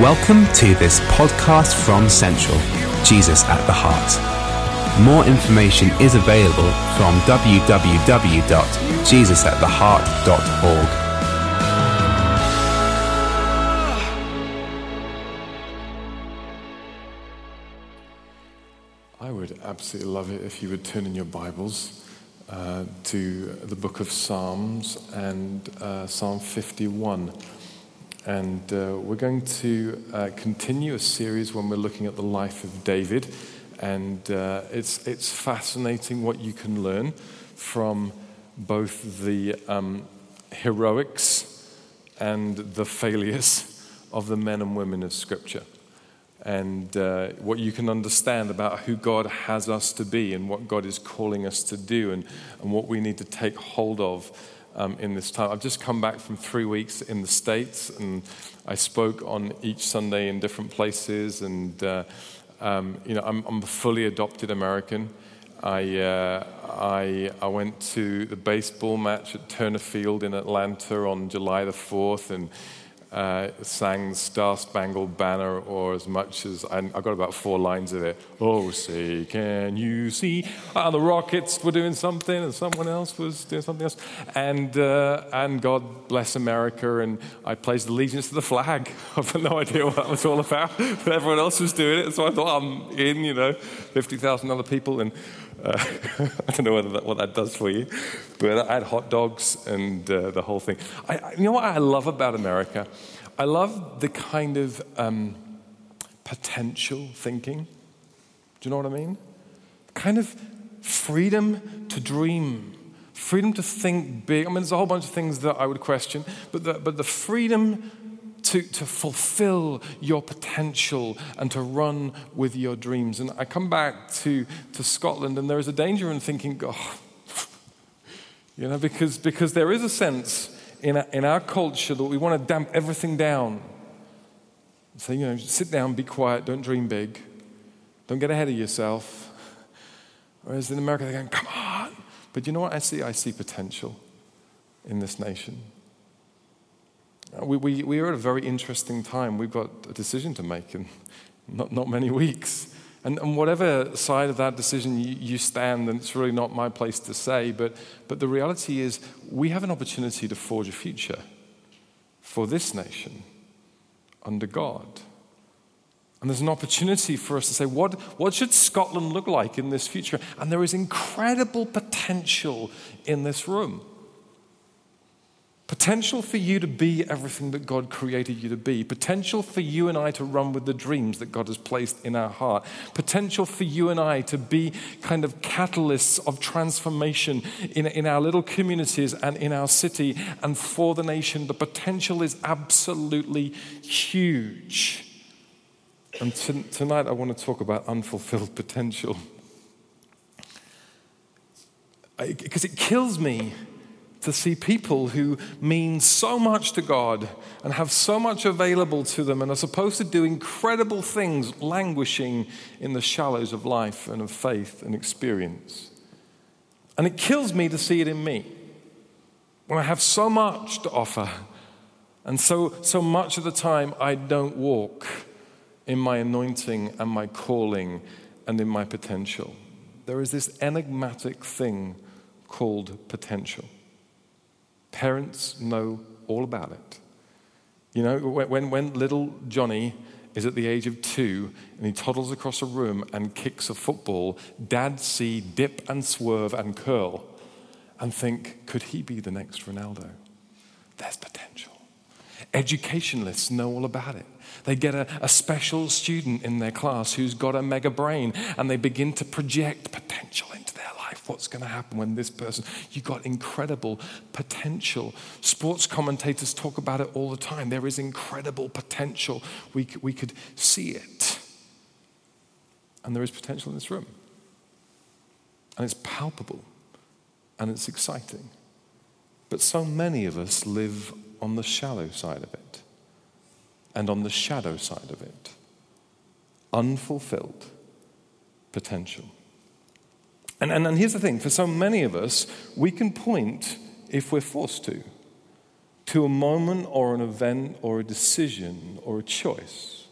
Welcome to this podcast from Central, Jesus at the Heart. More information is available from www.jesusattheheart.org. I would absolutely love it if you would turn in your Bibles uh, to the book of Psalms and uh, Psalm 51. And uh, we're going to uh, continue a series when we're looking at the life of David. And uh, it's, it's fascinating what you can learn from both the um, heroics and the failures of the men and women of Scripture and uh, what you can understand about who God has us to be and what God is calling us to do and, and what we need to take hold of um, in this time. I've just come back from three weeks in the States and I spoke on each Sunday in different places. And, uh, um, you know, I'm, I'm, a fully adopted American. I, uh, I, I went to the baseball match at Turner Field in Atlanta on July the 4th. And uh, sang Star Spangled Banner, or as much as I, got about four lines of it. Oh, say, can you see? Ah, the Rockets were doing something, and someone else was doing something else. And, uh, and God bless America, and I pledged allegiance to the flag. I've no idea what that was all about, but everyone else was doing it, so I thought I'm in, you know, 50,000 other people. And uh, I don't know that, what that does for you, but I had hot dogs and uh, the whole thing. I, you know what I love about America? I love the kind of um, potential thinking. Do you know what I mean? Kind of freedom to dream, freedom to think big. I mean, there's a whole bunch of things that I would question, but the, but the freedom to, to fulfill your potential and to run with your dreams. And I come back to, to Scotland, and there is a danger in thinking, oh, you know, because, because there is a sense in our, in our culture that we want to damp everything down. So, you know, sit down, be quiet, don't dream big, don't get ahead of yourself. Whereas in America, they're going, come on. But you know what I see? I see potential in this nation. Uh, we, we, we are at a very interesting time. We've got a decision to make in not, not many weeks. And, and whatever side of that decision you, you stand, and it's really not my place to say, but, but the reality is we have an opportunity to forge a future for this nation under God. And there's an opportunity for us to say, what, what should Scotland look like in this future? And there is incredible potential in this room. Potential for you to be everything that God created you to be. Potential for you and I to run with the dreams that God has placed in our heart. Potential for you and I to be kind of catalysts of transformation in, in our little communities and in our city and for the nation. The potential is absolutely huge. And t- tonight I want to talk about unfulfilled potential. Because it kills me to see people who mean so much to God and have so much available to them and are supposed to do incredible things languishing in the shallows of life and of faith and experience. And it kills me to see it in me when I have so much to offer and so, so much of the time I don't walk in my anointing and my calling and in my potential. There is this enigmatic thing called potential. Parents know all about it. You know, when, when little Johnny is at the age of two and he toddles across a room and kicks a football, dads see dip and swerve and curl and think, could he be the next Ronaldo? There's potential. Educationalists know all about it. They get a, a, special student in their class who's got a mega brain and they begin to project potential into their life. What's going to happen when this person, you've got incredible potential. Sports commentators talk about it all the time. There is incredible potential. We, we could see it. And there is potential in this room. And it's palpable and it's exciting. But so many of us live on the shallow side of it and on the shadow side of it unfulfilled potential. And, and, and here's the thing for so many of us, we can point, if we're forced to, to a moment or an event or a decision or a choice,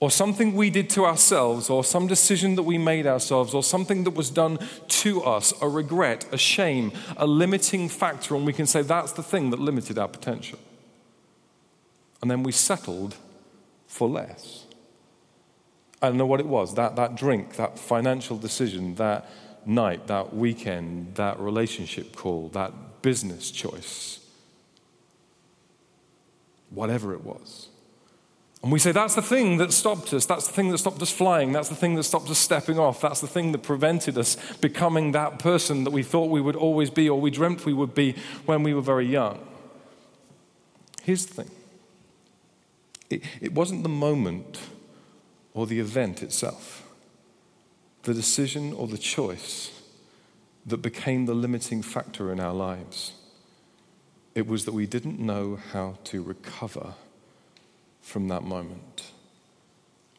or something we did to ourselves, or some decision that we made ourselves, or something that was done to us, a regret, a shame, a limiting factor, and we can say that's the thing that limited our potential. And then we settled for less. I don't know what it was that, that drink, that financial decision, that night, that weekend, that relationship call, that business choice whatever it was. And we say that's the thing that stopped us. That's the thing that stopped us flying. That's the thing that stopped us stepping off. That's the thing that prevented us becoming that person that we thought we would always be or we dreamt we would be when we were very young. Here's the thing it, it wasn't the moment or the event itself, the decision or the choice that became the limiting factor in our lives. It was that we didn't know how to recover from that moment.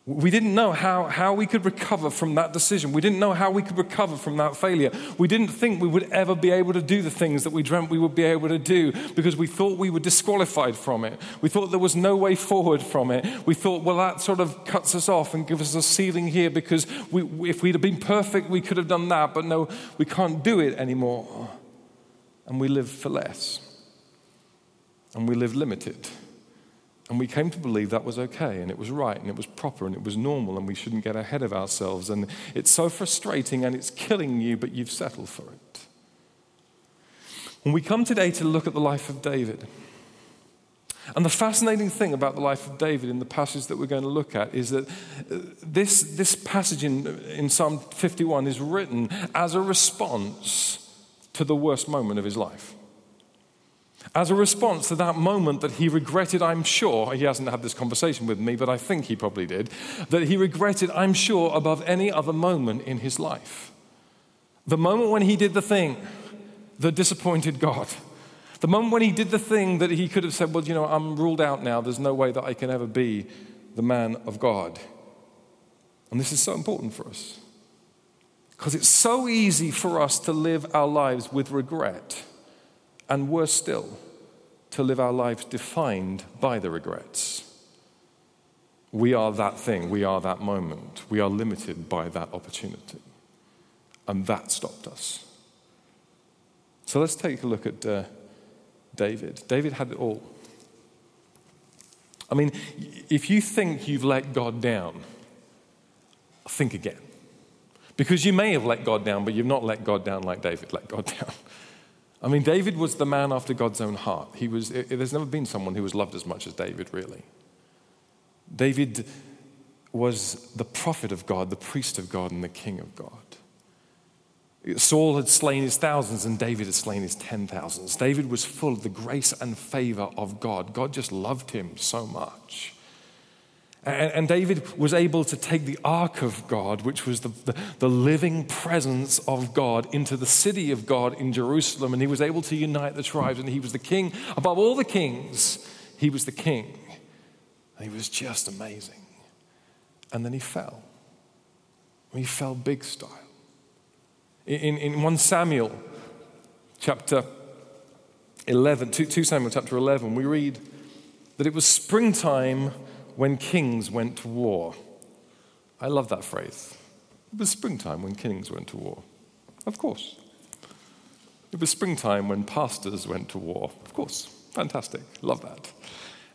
We didn't know how, how we could recover from that decision. We didn't know how we could recover from that failure. We didn't think we would ever be able to do the things that we dreamt we would be able to do because we thought we were disqualified from it. We thought there was no way forward from it. We thought, well, that sort of cuts us off and gives us a ceiling here because we, if we'd have been perfect, we could have done that. But no, we can't do it anymore. And we live for less and we live limited. And we came to believe that was okay and it was right and it was proper and it was normal and we shouldn't get ahead of ourselves. And it's so frustrating and it's killing you, but you've settled for it. When we come today to look at the life of David, and the fascinating thing about the life of David in the passage that we're going to look at is that uh, this, this passage in, in Psalm 51 is written as a response to the worst moment of his life. As a response to that moment that he regretted, I'm sure, he hasn't had this conversation with me, but I think he probably did, that he regretted, I'm sure, above any other moment in his life. The moment when he did the thing that disappointed God. The moment when he did the thing that he could have said, Well, you know, I'm ruled out now. There's no way that I can ever be the man of God. And this is so important for us. Because it's so easy for us to live our lives with regret and worse still, to live our lives defined by the regrets. We are that thing, we are that moment, we are limited by that opportunity. And that stopped us. So let's take a look at uh, David. David had it all. I mean, if you think you've let God down, think again. Because you may have let God down, but you've not let God down like David let God down. I mean, David was the man after God's own heart. He was, it, there's never been someone who was loved as much as David, really. David was the prophet of God, the priest of God, and the king of God. Saul had slain his thousands and David had slain his ten thousands. David was full of the grace and favor of God. God just loved him so much. And, and, David was able to take the ark of God, which was the, the, the, living presence of God, into the city of God in Jerusalem. And he was able to unite the tribes. And he was the king above all the kings. He was the king. And he was just amazing. And then he fell. He fell big style. In, in 1 Samuel chapter 11, 2, 2 Samuel chapter 11, we read that it was springtime when kings went to war. I love that phrase. It was springtime when kings went to war. Of course. It was springtime when pastors went to war. Of course. Fantastic. Love that.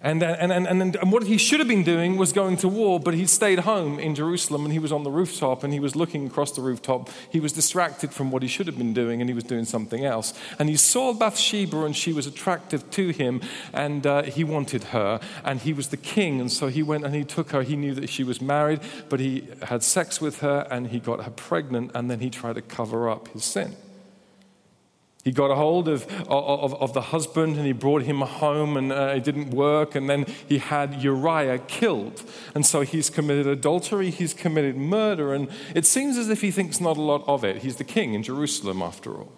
And, and, and, and, and what he should have been doing was going to war, but he stayed home in Jerusalem and he was on the rooftop and he was looking across the rooftop. He was distracted from what he should have been doing and he was doing something else. And he saw Bathsheba and she was attractive to him and uh, he wanted her. And he was the king and so he went and he took her. He knew that she was married, but he had sex with her and he got her pregnant and then he tried to cover up his sin. He got a hold of, of, of, the husband and he brought him home and uh, it didn't work. And then he had Uriah killed. And so he's committed adultery, he's committed murder. And it seems as if he thinks not a lot of it. He's the king in Jerusalem, after all.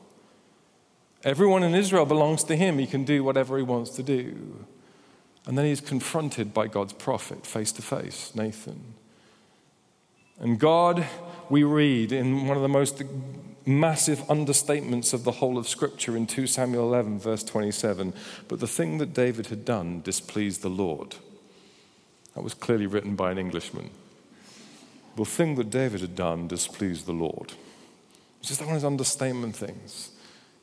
Everyone in Israel belongs to him. He can do whatever he wants to do. And then he's confronted by God's prophet face to face, Nathan. And God, we read in one of the most massive understatements of the whole of Scripture in 2 Samuel 11, verse 27. But the thing that David had done displeased the Lord. That was clearly written by an Englishman. The thing that David had done displeased the Lord. It's just one of understatement things.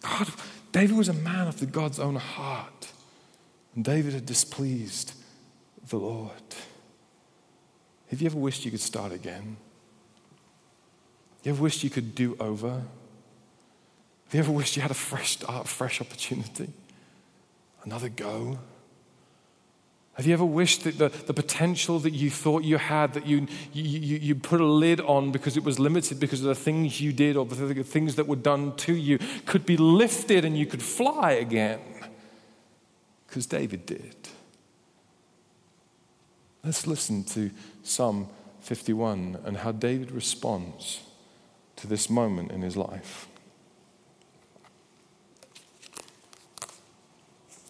God, David was a man after God's own heart. And David had displeased the Lord. Have you ever wished you could start again? You ever wished you could do over? Have you ever wished you had a fresh start, a fresh opportunity? Another go? Have you ever wished that the, the potential that you thought you had, that you, you, you put a lid on because it was limited because of the things you did or the things that were done to you, could be lifted and you could fly again? Because David did. Let's listen to Psalm 51 and how David responds to this moment in his life.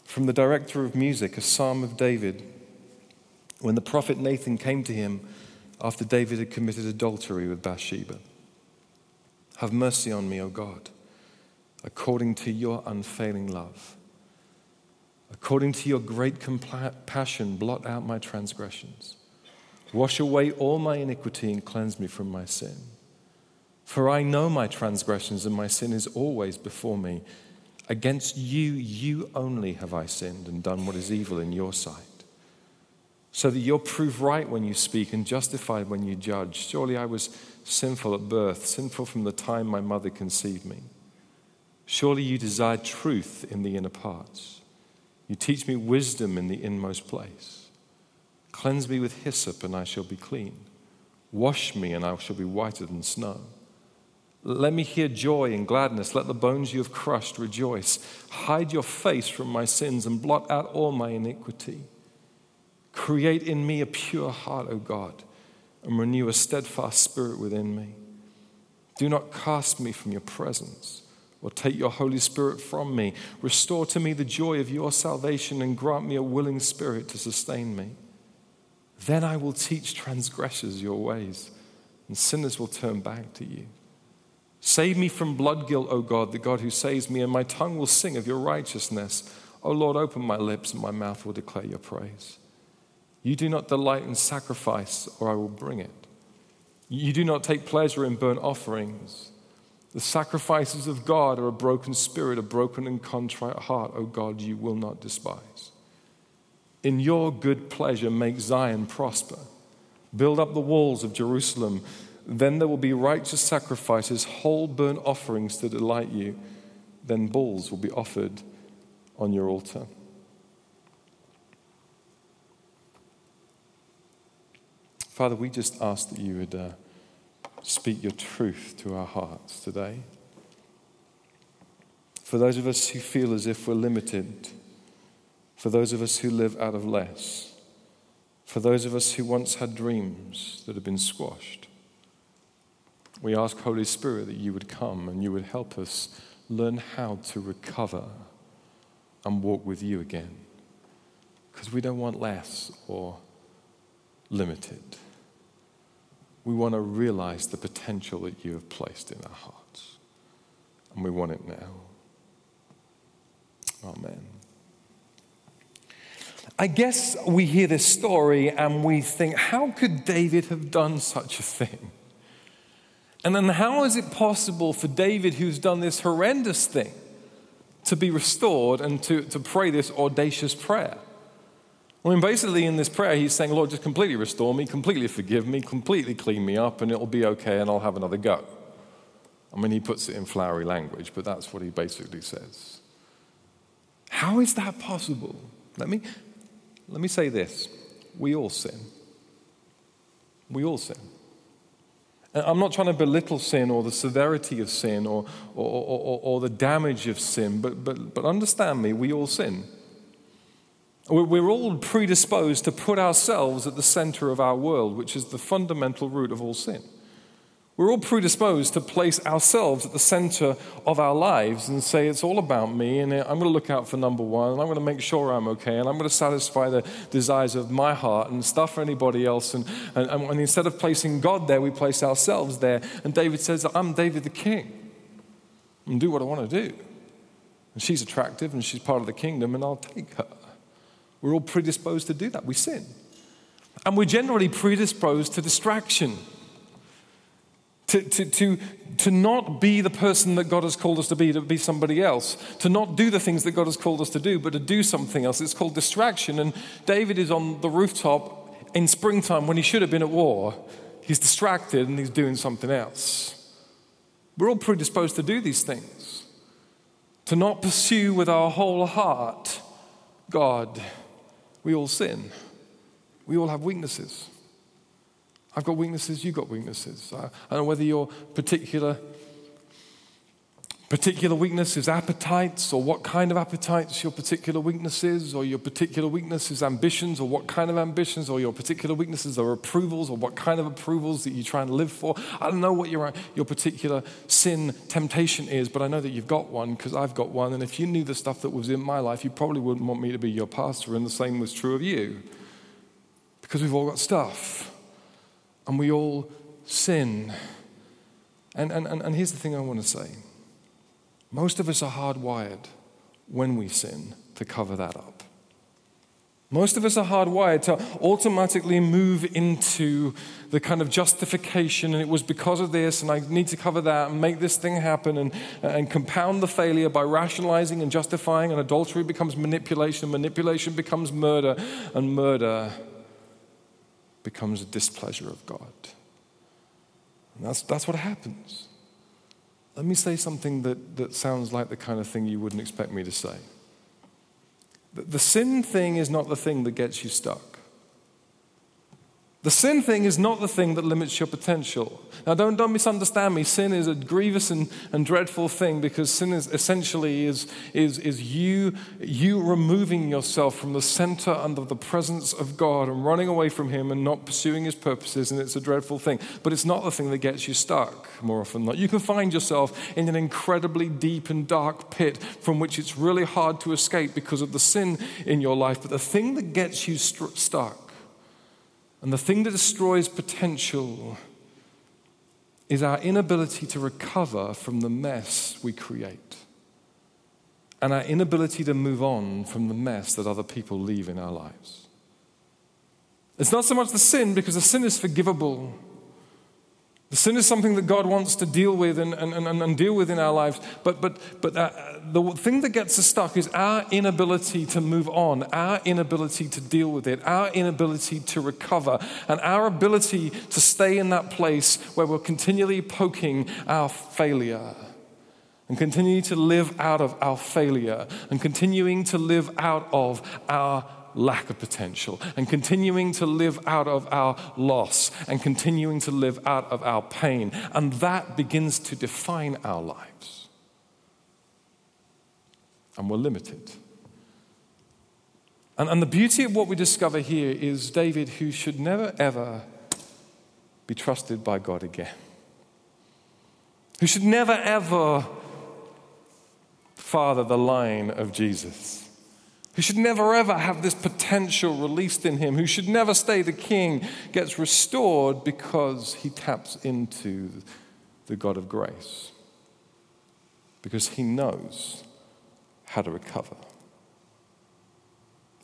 From the director of music, a psalm of David, when the prophet Nathan came to him after David had committed adultery with Bathsheba. Have mercy on me, O God, according to your unfailing love. According to your great compassion, blot out my transgressions. Wash away all my iniquity and cleanse me from my sin. For I know my transgressions and my sin is always before me. Against you, you only have I sinned and done what is evil in your sight. So that you're proved right when you speak and justified when you judge. Surely I was sinful at birth, sinful from the time my mother conceived me. Surely you desire truth in the inner parts. You teach me wisdom in the inmost place. Cleanse me with hyssop, and I shall be clean. Wash me, and I shall be whiter than snow. Let me hear joy and gladness. Let the bones you have crushed rejoice. Hide your face from my sins and blot out all my iniquity. Create in me a pure heart, O God, and renew a steadfast spirit within me. Do not cast me from your presence or take your Holy Spirit from me. Restore to me the joy of your salvation and grant me a willing spirit to sustain me. Then I will teach transgressors your ways, and sinners will turn back to you. Save me from blood guilt, O God, the God who saves me, and my tongue will sing of your righteousness. O Lord, open my lips, and my mouth will declare your praise. You do not delight in sacrifice, or I will bring it. You do not take pleasure in burnt offerings. The sacrifices of God are a broken spirit, a broken and contrite heart, O God, you will not despise. In your good pleasure, make Zion prosper. Build up the walls of Jerusalem. Then there will be righteous sacrifices, whole burnt offerings to delight you. Then bulls will be offered on your altar. Father, we just ask that you would uh, speak your truth to our hearts today. For those of us who feel as if we're limited, for those of us who live out of less, for those of us who once had dreams that have been squashed, we ask, Holy Spirit, that you would come and you would help us learn how to recover and walk with you again. Because we don't want less or limited. We want to realize the potential that you have placed in our hearts. And we want it now. Amen. I guess we hear this story and we think, how could David have done such a thing? And then, how is it possible for David, who's done this horrendous thing, to be restored and to, to pray this audacious prayer? I mean, basically, in this prayer, he's saying, Lord, just completely restore me, completely forgive me, completely clean me up, and it'll be okay, and I'll have another go. I mean, he puts it in flowery language, but that's what he basically says. How is that possible? Let me, let me say this we all sin. We all sin. Uh, I'm not trying to belittle sin or the severity of sin or, or, or, or, the damage of sin, but, but, but understand me, we all sin. We're all predisposed to put ourselves at the center of our world, which is the fundamental root of all sin. We're all predisposed to place ourselves at the center of our lives and say, it's all about me, and I'm going to look out for number one, and I'm going to make sure I'm okay, and I'm going to satisfy the desires of my heart and stuff for anybody else. And, and, and instead of placing God there, we place ourselves there. And David says, I'm David the king. and do what I want to do. And she's attractive and she's part of the kingdom, and I'll take her. We're all predisposed to do that. We sin. And we're generally predisposed to distraction. To, to, to, to not be the person that God has called us to be, to be somebody else, to not do the things that God has called us to do, but to do something else. It's called distraction. And David is on the rooftop in springtime when he should have been at war. He's distracted and he's doing something else. We're all predisposed to do these things, to not pursue with our whole heart God. We all sin, we all have weaknesses. I've got weaknesses, you've got weaknesses. I don't know whether your particular particular weakness is appetites or what kind of appetites your particular weakness is, or your particular weakness is ambitions or what kind of ambitions, or your particular weaknesses are approvals or what kind of approvals that you try and live for. I don't know what your, your particular sin temptation is, but I know that you've got one because I've got one. And if you knew the stuff that was in my life, you probably wouldn't want me to be your pastor, and the same was true of you because we've all got stuff and we all sin. And, and, and, and here's the thing I want to say most of us are hardwired when we sin to cover that up. Most of us are hardwired to automatically move into the kind of justification, and it was because of this, and I need to cover that, and make this thing happen, and, and compound the failure by rationalizing and justifying, and adultery becomes manipulation, manipulation becomes murder, and murder becomes a displeasure of God. And that's, that's what happens. Let me say something that, that sounds like the kind of thing you wouldn't expect me to say. The, the sin thing is not the thing that gets you stuck. The sin thing is not the thing that limits your potential. Now, don't, don't misunderstand me. Sin is a grievous and, and dreadful thing because sin is essentially is, is, is you, you removing yourself from the center under the presence of God and running away from Him and not pursuing His purposes, and it's a dreadful thing. But it's not the thing that gets you stuck more often than not. You can find yourself in an incredibly deep and dark pit from which it's really hard to escape because of the sin in your life. But the thing that gets you st- stuck and the thing that destroys potential is our inability to recover from the mess we create and our inability to move on from the mess that other people leave in our lives. It's not so much the sin, because the sin is forgivable. The sin is something that God wants to deal with and, and, and, and deal with in our lives. But, but, but uh, the thing that gets us stuck is our inability to move on, our inability to deal with it, our inability to recover, and our ability to stay in that place where we're continually poking our failure and continuing to live out of our failure and continuing to live out of our lack of potential and continuing to live out of our loss and continuing to live out of our pain. And that begins to define our lives. And we're limited. And, and the beauty of what we discover here is David, who should never ever be trusted by God again, who should never ever father the line of Jesus who should never ever have this potential released in him, who should never stay the king, gets restored because he taps into the God of grace. Because he knows how to recover.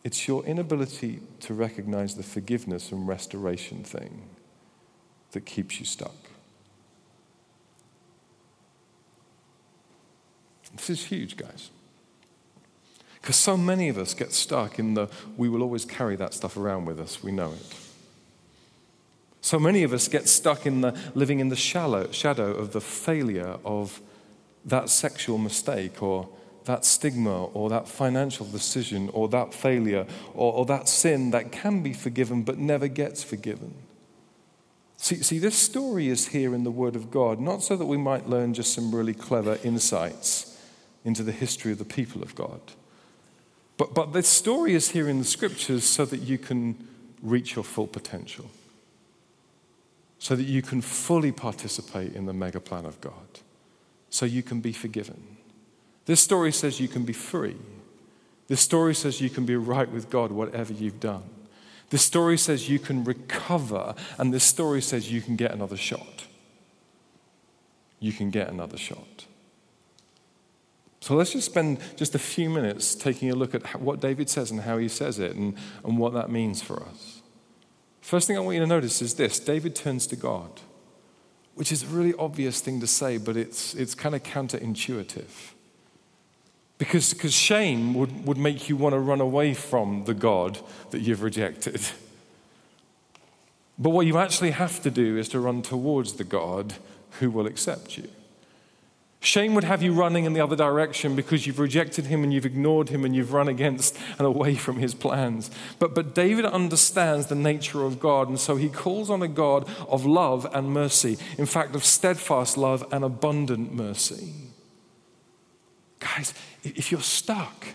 It's your inability to recognize the forgiveness and restoration thing that keeps you stuck. This is huge, guys. Because so many of us get stuck in the we will always carry that stuff around with us, we know it. So many of us get stuck in the living in the shallow, shadow of the failure of that sexual mistake or that stigma or that financial decision or that failure or, or that sin that can be forgiven but never gets forgiven. See, see, this story is here in the Word of God, not so that we might learn just some really clever insights into the history of the people of God but, but this story is here in the scriptures so that you can reach your full potential, so that you can fully participate in the mega plan of God, so you can be forgiven. This story says you can be free. This story says you can be right with God, whatever you've done. This story says you can recover, and this story says you can get another shot. You can get another shot. So let's just spend just a few minutes taking a look at what David says and how he says it and, and what that means for us. First thing I want you to notice is this David turns to God, which is a really obvious thing to say, but it's, it's kind of counterintuitive. Because, because shame would, would make you want to run away from the God that you've rejected. But what you actually have to do is to run towards the God who will accept you. Shame would have you running in the other direction because you've rejected him and you've ignored him and you've run against and away from his plans. But, but David understands the nature of God, and so he calls on a God of love and mercy, in fact, of steadfast love and abundant mercy. Guys, if you're stuck,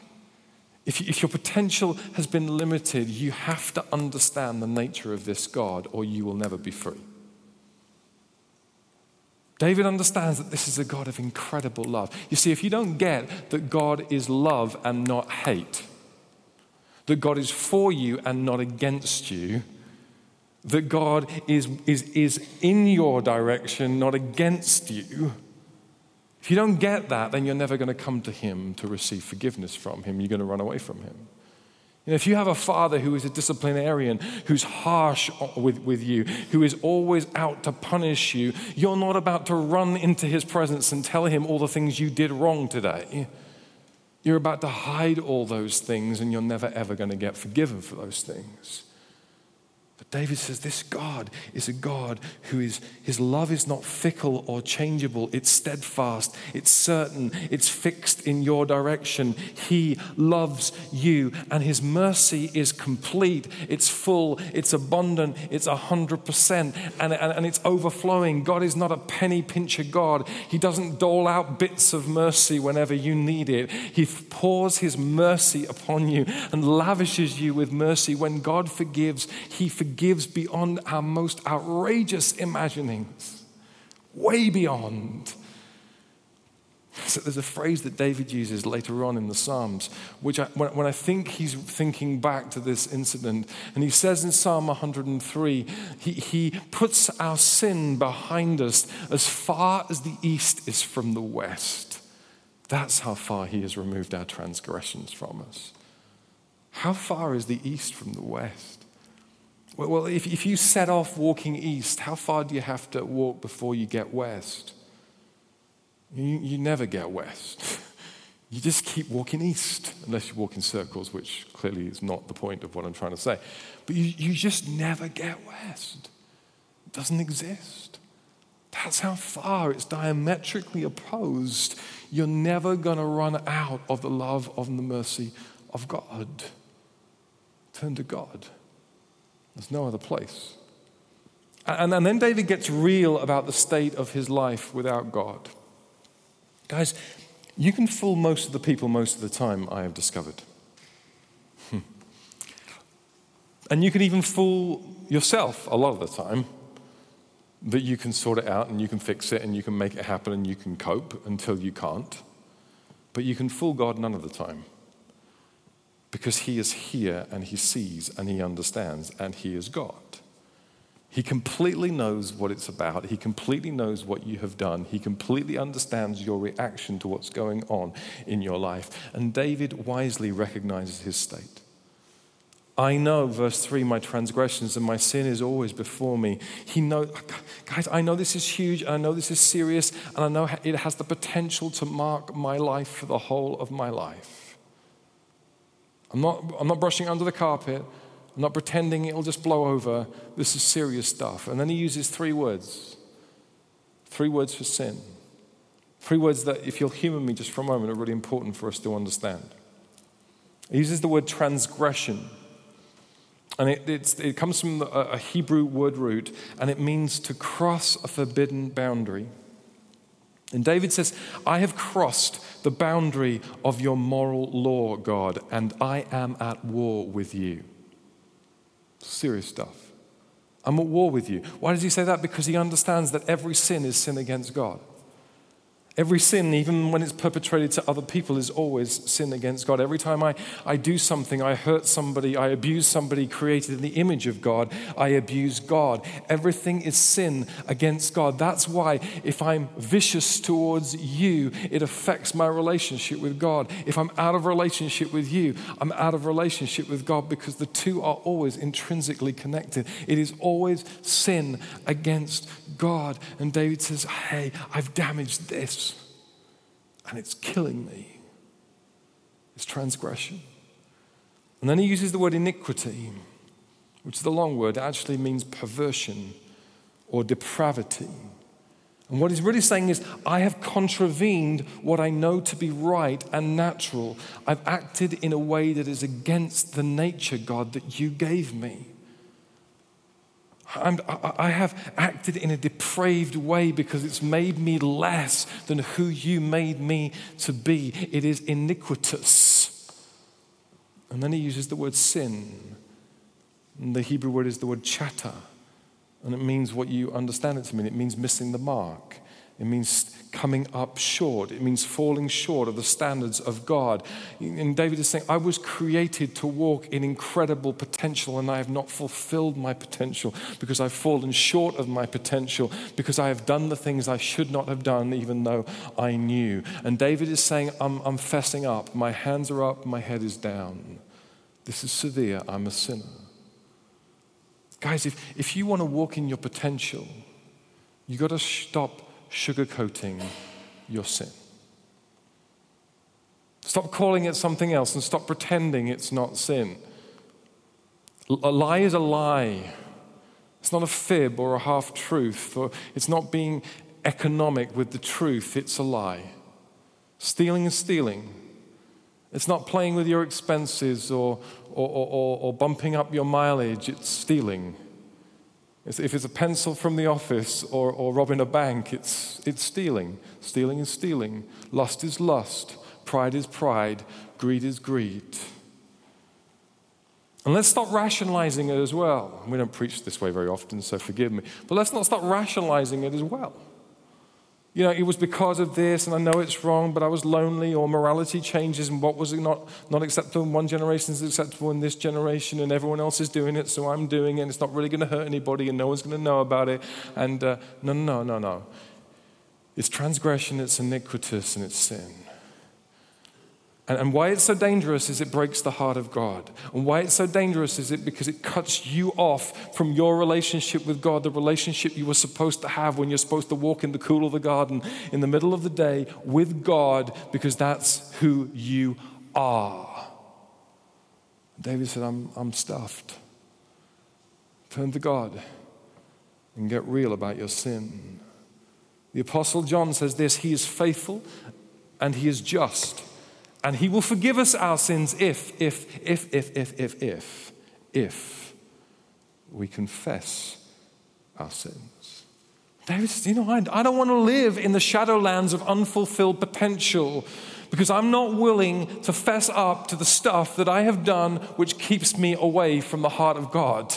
if, if your potential has been limited, you have to understand the nature of this God, or you will never be free. David understands that this is a God of incredible love. You see, if you don't get that God is love and not hate, that God is for you and not against you, that God is, is, is in your direction, not against you, if you don't get that, then you're never going to come to Him to receive forgiveness from Him. You're going to run away from Him. You know, if you have a father who is a disciplinarian, who's harsh with, with you, who is always out to punish you, you're not about to run into his presence and tell him all the things you did wrong today. You're about to hide all those things, and you're never ever going to get forgiven for those things. David says this God is a God who is, his love is not fickle or changeable. It's steadfast, it's certain, it's fixed in your direction. He loves you, and his mercy is complete, it's full, it's abundant, it's a hundred percent, and and it's overflowing. God is not a penny pincher God. He doesn't dole out bits of mercy whenever you need it. He pours his mercy upon you and lavishes you with mercy. When God forgives, he forgives forgives beyond our most outrageous imaginings, way beyond. So there's a phrase that David uses later on in the Psalms, which I, when, when, I think he's thinking back to this incident, and he says in Psalm 103, he, he puts our sin behind us as far as the east is from the west. That's how far he has removed our transgressions from us. How far is the east from the west? Well, if, if you set off walking east, how far do you have to walk before you get west? You, you never get west. You just keep walking east, unless you walk in circles, which clearly is not the point of what I'm trying to say. But you, you just never get west. It doesn't exist. That's how far it's diametrically opposed. You're never going to run out of the love of the mercy of God. Turn to God. There's no other place. And, and then David gets real about the state of his life without God. Guys, you can fool most of the people most of the time, I have discovered. Hmm. and you can even fool yourself a lot of the time that you can sort it out and you can fix it and you can make it happen and you can cope until you can't. But you can fool God none of the time because he is here and he sees and he understands and he is God. He completely knows what it's about. He completely knows what you have done. He completely understands your reaction to what's going on in your life. And David wisely recognizes his state. I know, verse 3, my transgressions and my sin is always before me. He knows, guys, I know this is huge, I know this is serious, and I know it has the potential to mark my life for the whole of my life. I'm not, I'm not brushing under the carpet. I'm not pretending it'll just blow over. This is serious stuff. And then he uses three words three words for sin. Three words that, if you'll humor me just for a moment, are really important for us to understand. He uses the word transgression. And it, it comes from a, a Hebrew word root, and it means to cross a forbidden boundary. And David says, I have crossed the boundary of your moral law, God, and I am at war with you. Serious stuff. I'm at war with you. Why does he say that? Because he understands that every sin is sin against God. Every sin, even when it's perpetrated to other people, is always sin against God. Every time I, I do something, I hurt somebody, I abuse somebody created in the image of God, I abuse God. Everything is sin against God. That's why if I'm vicious towards you, it affects my relationship with God. If I'm out of relationship with you, I'm out of relationship with God because the two are always intrinsically connected. It is always sin against God. And David says, Hey, I've damaged this and it's killing me. It's transgression. And then he uses the word iniquity, which is the long word, it actually means perversion or depravity. And what he's really saying is, I have contravened what I know to be right and natural. I've acted in a way that is against the nature, God, that you gave me. I'm, i have acted in a depraved way because it's made me less than who you made me to be. It is iniquitous. And then he uses the word sin. And the Hebrew word is the word chata. And it means what you understand it to mean it means missing the mark. It means coming up short. It means falling short of the standards of God. And David is saying, I was created to walk in incredible potential, and I have not fulfilled my potential because I've fallen short of my potential, because I have done the things I should not have done, even though I knew. And David is saying, I'm, I'm fessing up. My hands are up, my head is down. This is severe. I'm a sinner. Guys, if, if you want to walk in your potential, you've got to stop sugarcoating your sin. Stop calling it something else and stop pretending it's not sin. A lie is a lie. It's not a fib or a half truth, or it's not being economic with the truth. It's a lie. Stealing is stealing. It's not playing with your expenses or, or, or, or bumping up your mileage. It's stealing. If it's a pencil from the office or, or robbing a bank, it's, it's stealing. Stealing is stealing. Lust is lust. Pride is pride. Greed is greed. And let's stop rationalizing it as well. We don't preach this way very often, so forgive me. But let's not stop rationalizing it as well you know, it was because of this, and I know it's wrong, but I was lonely, or morality changes, and what was not, not acceptable in one generation is acceptable in this generation, and everyone else is doing it, so I'm doing it, and it's not really going to hurt anybody, and no one's going to know about it. And uh, no, no, no, no. It's transgression, it's iniquitous, and it's sin. And, and why it's so dangerous is it breaks the heart of God. And why it's so dangerous is it because it cuts you off from your relationship with God, the relationship you were supposed to have when you're supposed to walk in the cool of the garden in the middle of the day with God, because that's who you are. David said, I'm, I'm stuffed. Turn to God and get real about your sin. The Apostle John says this He is faithful and He is just and he will forgive us our sins if, if, if, if, if, if, if, if we confess our sins. Says, you know, I, I don't want to live in the shadowlands of unfulfilled potential because I'm not willing to fess up to the stuff that I have done which keeps me away from the heart of God.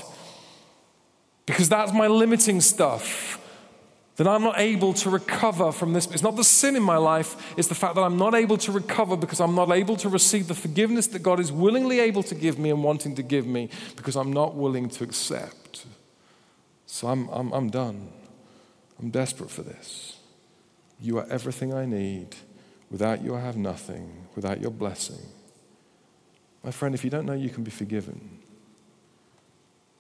Because that's my limiting stuff that I'm not able to recover from this. It's not the sin in my life, it's the fact that I'm not able to recover because I'm not able to receive the forgiveness that God is willingly able to give me and wanting to give me because I'm not willing to accept. So I'm, I'm, I'm done. I'm desperate for this. You are everything I need. Without you, I have nothing. Without your blessing. My friend, if you don't know you can be forgiven,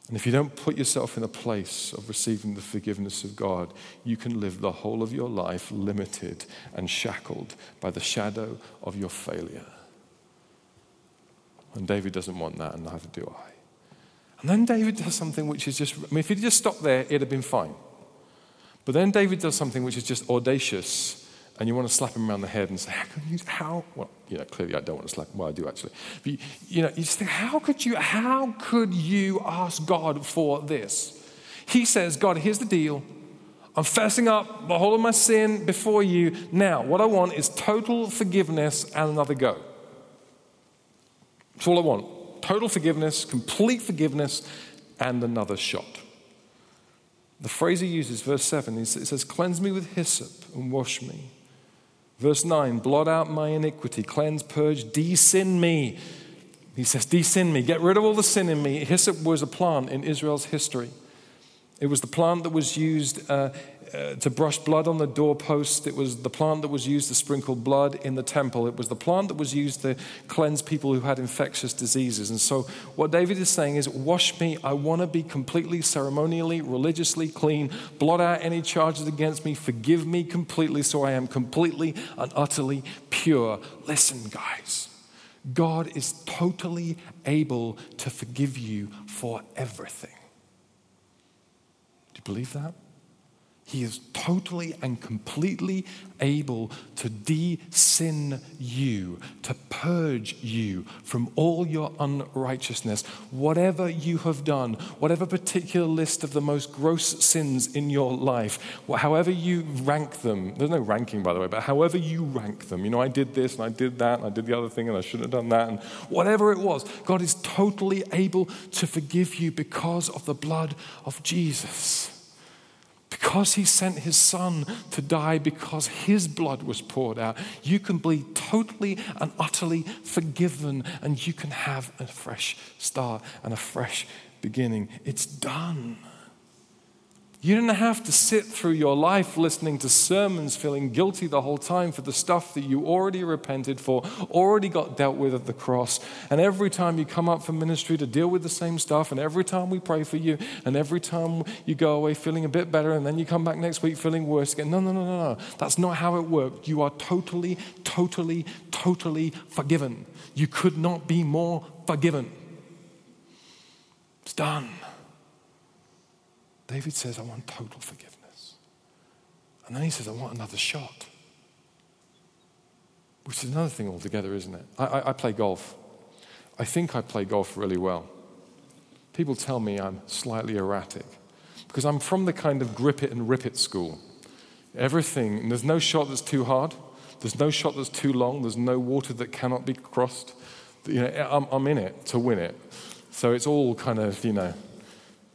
and if you don't put yourself in a place of receiving the forgiveness of God, you can live the whole of your life limited and shackled by the shadow of your failure. And David doesn't want that, and neither do I. And then David does something which is just, I mean, if he'd just stopped there, it'd have been fine. But then David does something which is just audacious and you want to slap him around the head and say, how, could you, how? Well, you know, clearly I don't want to slap him. Well, I do actually. But, you, you know, you just think, how could you, how could you ask God for this? He says, God, here's the deal. I'm fessing up the whole of my sin before you. Now, what I want is total forgiveness and another go. That's all I want. Total forgiveness, complete forgiveness, and another shot. The phrase he uses, verse 7, it says, Cleanse me with hyssop and wash me Verse 9 blot out my iniquity, cleanse, purge, de-sin me. He says, de-sin me, get rid of all the sin in me. Hyssop was a plant in Israel's history. It was the plant that was used uh, uh, to brush blood on the doorpost. It was the plant that was used to sprinkle blood in the temple. It was the plant that was used to cleanse people who had infectious diseases. And so, what David is saying is, Wash me. I want to be completely ceremonially, religiously clean. Blot out any charges against me. Forgive me completely so I am completely and utterly pure. Listen, guys. God is totally able to forgive you for everything. Do you believe that? He is totally and completely able to de sin you, to purge you from all your unrighteousness. Whatever you have done, whatever particular list of the most gross sins in your life, however you rank them, there's no ranking by the way, but however you rank them, you know, I did this and I did that and I did the other thing and I shouldn't have done that, and whatever it was, God is totally able to forgive you because of the blood of Jesus. Because he sent his son to die because his blood was poured out, you can be totally and utterly forgiven and you can have a fresh start and a fresh beginning. It's done. You didn't have to sit through your life listening to sermons, feeling guilty the whole time for the stuff that you already repented for, already got dealt with at the cross. And every time you come up for ministry to deal with the same stuff, and every time we pray for you, and every time you go away feeling a bit better, and then you come back next week feeling worse again. No, no, no, no, no. That's not how it worked. You are totally, totally, totally forgiven. You could not be more forgiven. It's done. David says, I want total forgiveness. And then he says, I want another shot. Which is another thing altogether, isn't it? I, I, I play golf. I think I play golf really well. People tell me I'm slightly erratic because I'm from the kind of grip it and rip it school. Everything, there's no shot that's too hard, there's no shot that's too long, there's no water that cannot be crossed. You know, I'm, I'm in it to win it. So it's all kind of, you know,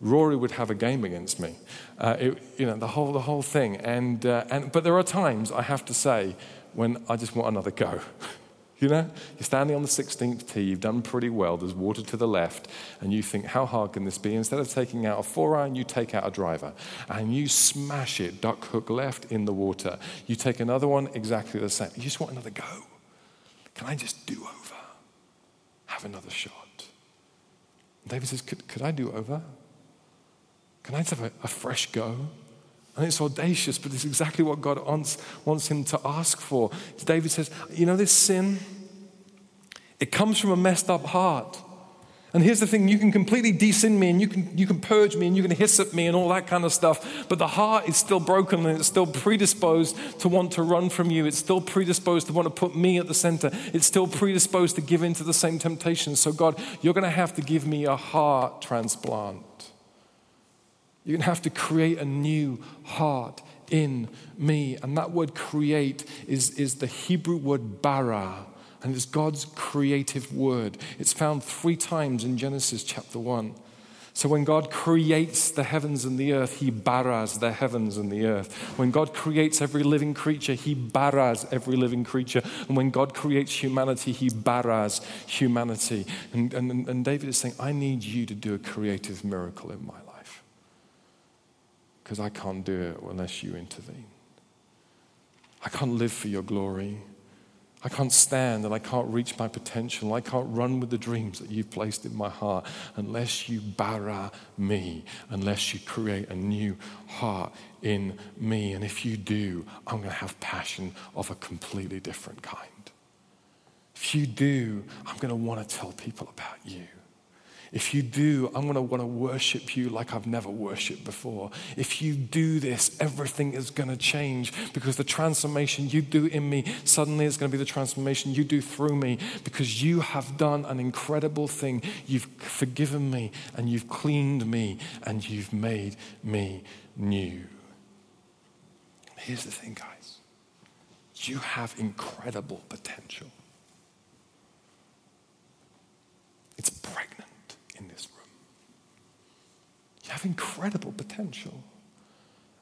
Rory would have a game against me. Uh, it, you know, the whole, the whole thing. And, uh, and, but there are times, I have to say, when I just want another go. you know, you're standing on the 16th tee, you've done pretty well, there's water to the left, and you think, how hard can this be? Instead of taking out a four iron, you take out a driver and you smash it, duck hook left in the water. You take another one, exactly the same. You just want another go. Can I just do over? Have another shot. David says, could, could I do over? Can I just have a, a fresh go? And it's audacious, but it's exactly what God wants, wants him to ask for. David says, You know, this sin, it comes from a messed up heart. And here's the thing you can completely de-sin me and you can, you can purge me and you can hiss hyssop me and all that kind of stuff. But the heart is still broken and it's still predisposed to want to run from you. It's still predisposed to want to put me at the center. It's still predisposed to give in to the same temptations. So, God, you're going to have to give me a heart transplant. You're going to have to create a new heart in me. And that word create is, is the Hebrew word bara, and it's God's creative word. It's found three times in Genesis chapter 1. So when God creates the heavens and the earth, He baras the heavens and the earth. When God creates every living creature, He baras every living creature. And when God creates humanity, He baras humanity. And, and, and David is saying, I need you to do a creative miracle in my life because I can't do it unless you intervene. I can't live for your glory. I can't stand and I can't reach my potential. I can't run with the dreams that you've placed in my heart unless you bara me, unless you create a new heart in me. And if you do, I'm going to have passion of a completely different kind. If you do, I'm going to want to tell people about you. If you do, I'm going to want to worship you like I've never worshiped before. If you do this, everything is going to change because the transformation you do in me suddenly is going to be the transformation you do through me because you have done an incredible thing. You've forgiven me and you've cleaned me and you've made me new. Here's the thing, guys you have incredible potential. It's pregnant in this room. You have incredible potential.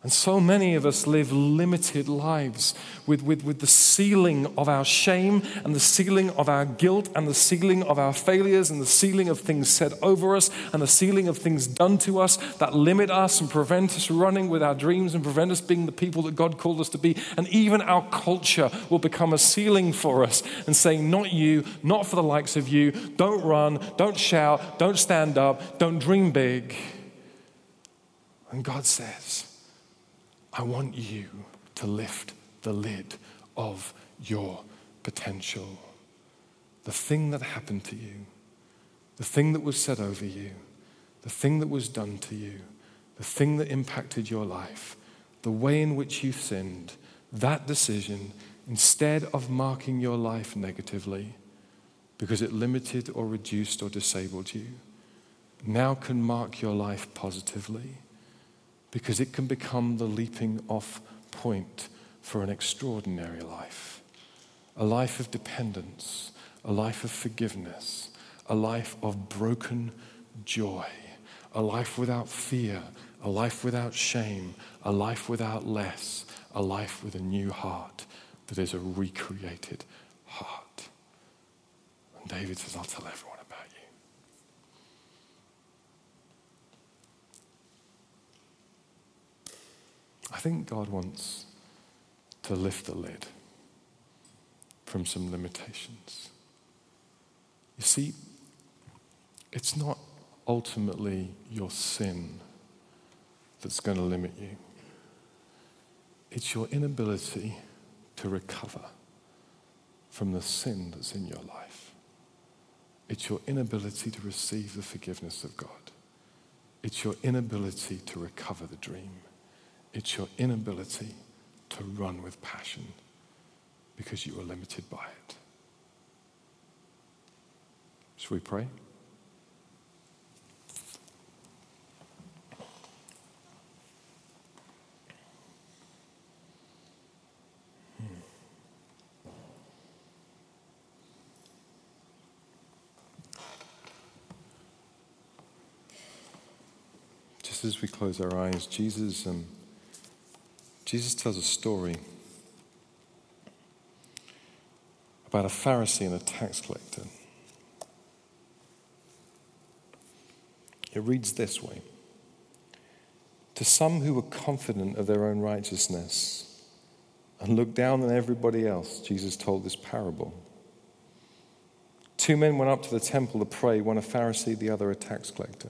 And so many of us live limited lives with, with, with the ceiling of our shame and the ceiling of our guilt and the ceiling of our failures and the ceiling of things said over us and the ceiling of things done to us that limit us and prevent us running with our dreams and prevent us being the people that God called us to be. And even our culture will become a ceiling for us and saying, Not you, not for the likes of you, don't run, don't shout, don't stand up, don't dream big. And God says, I want you to lift the lid of your potential. The thing that happened to you, the thing that was said over you, the thing that was done to you, the thing that impacted your life, the way in which you sinned, that decision, instead of marking your life negatively because it limited or reduced or disabled you, now can mark your life positively because it can become the leaping off point for an extraordinary life. A life of dependence, a life of forgiveness, a life of broken joy, a life without fear, a life without shame, a life without less, a life with a new heart that is a recreated heart. And David says, I'll tell everyone. I think God wants to lift the lid from some limitations. You see, it's not ultimately your sin that's going to limit you, it's your inability to recover from the sin that's in your life. It's your inability to receive the forgiveness of God. It's your inability to recover the dream. It's your inability to run with passion because you are limited by it. Shall we pray? Hmm. Just as we close our eyes, Jesus. Um, Jesus tells a story about a Pharisee and a tax collector. It reads this way To some who were confident of their own righteousness and looked down on everybody else, Jesus told this parable. Two men went up to the temple to pray, one a Pharisee, the other a tax collector.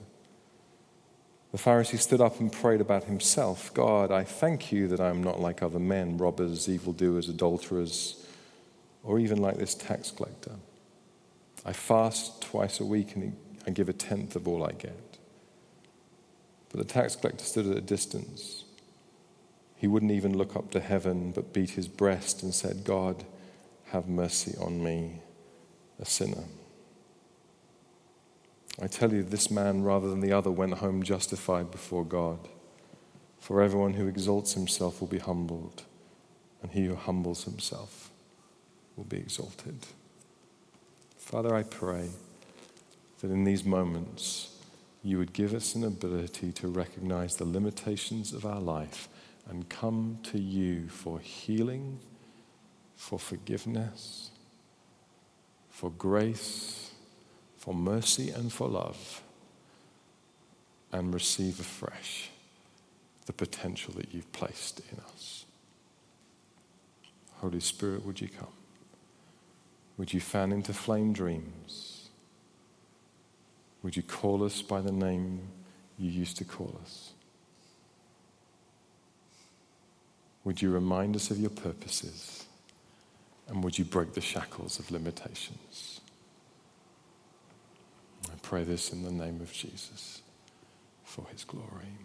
The Pharisee stood up and prayed about himself God, I thank you that I am not like other men, robbers, evildoers, adulterers, or even like this tax collector. I fast twice a week and I give a tenth of all I get. But the tax collector stood at a distance. He wouldn't even look up to heaven, but beat his breast and said, God, have mercy on me, a sinner. I tell you, this man, rather than the other, went home justified before God. For everyone who exalts himself will be humbled, and he who humbles himself will be exalted. Father, I pray that in these moments you would give us an ability to recognize the limitations of our life and come to you for healing, for forgiveness, for grace for mercy and for love and receive afresh the potential that you've placed in us. Holy Spirit, would you come? Would you fan into flame dreams? Would you call us by the name you used to call us? Would you remind us of your purposes? And would you break the shackles of limitations? I pray this in the name of Jesus for his glory.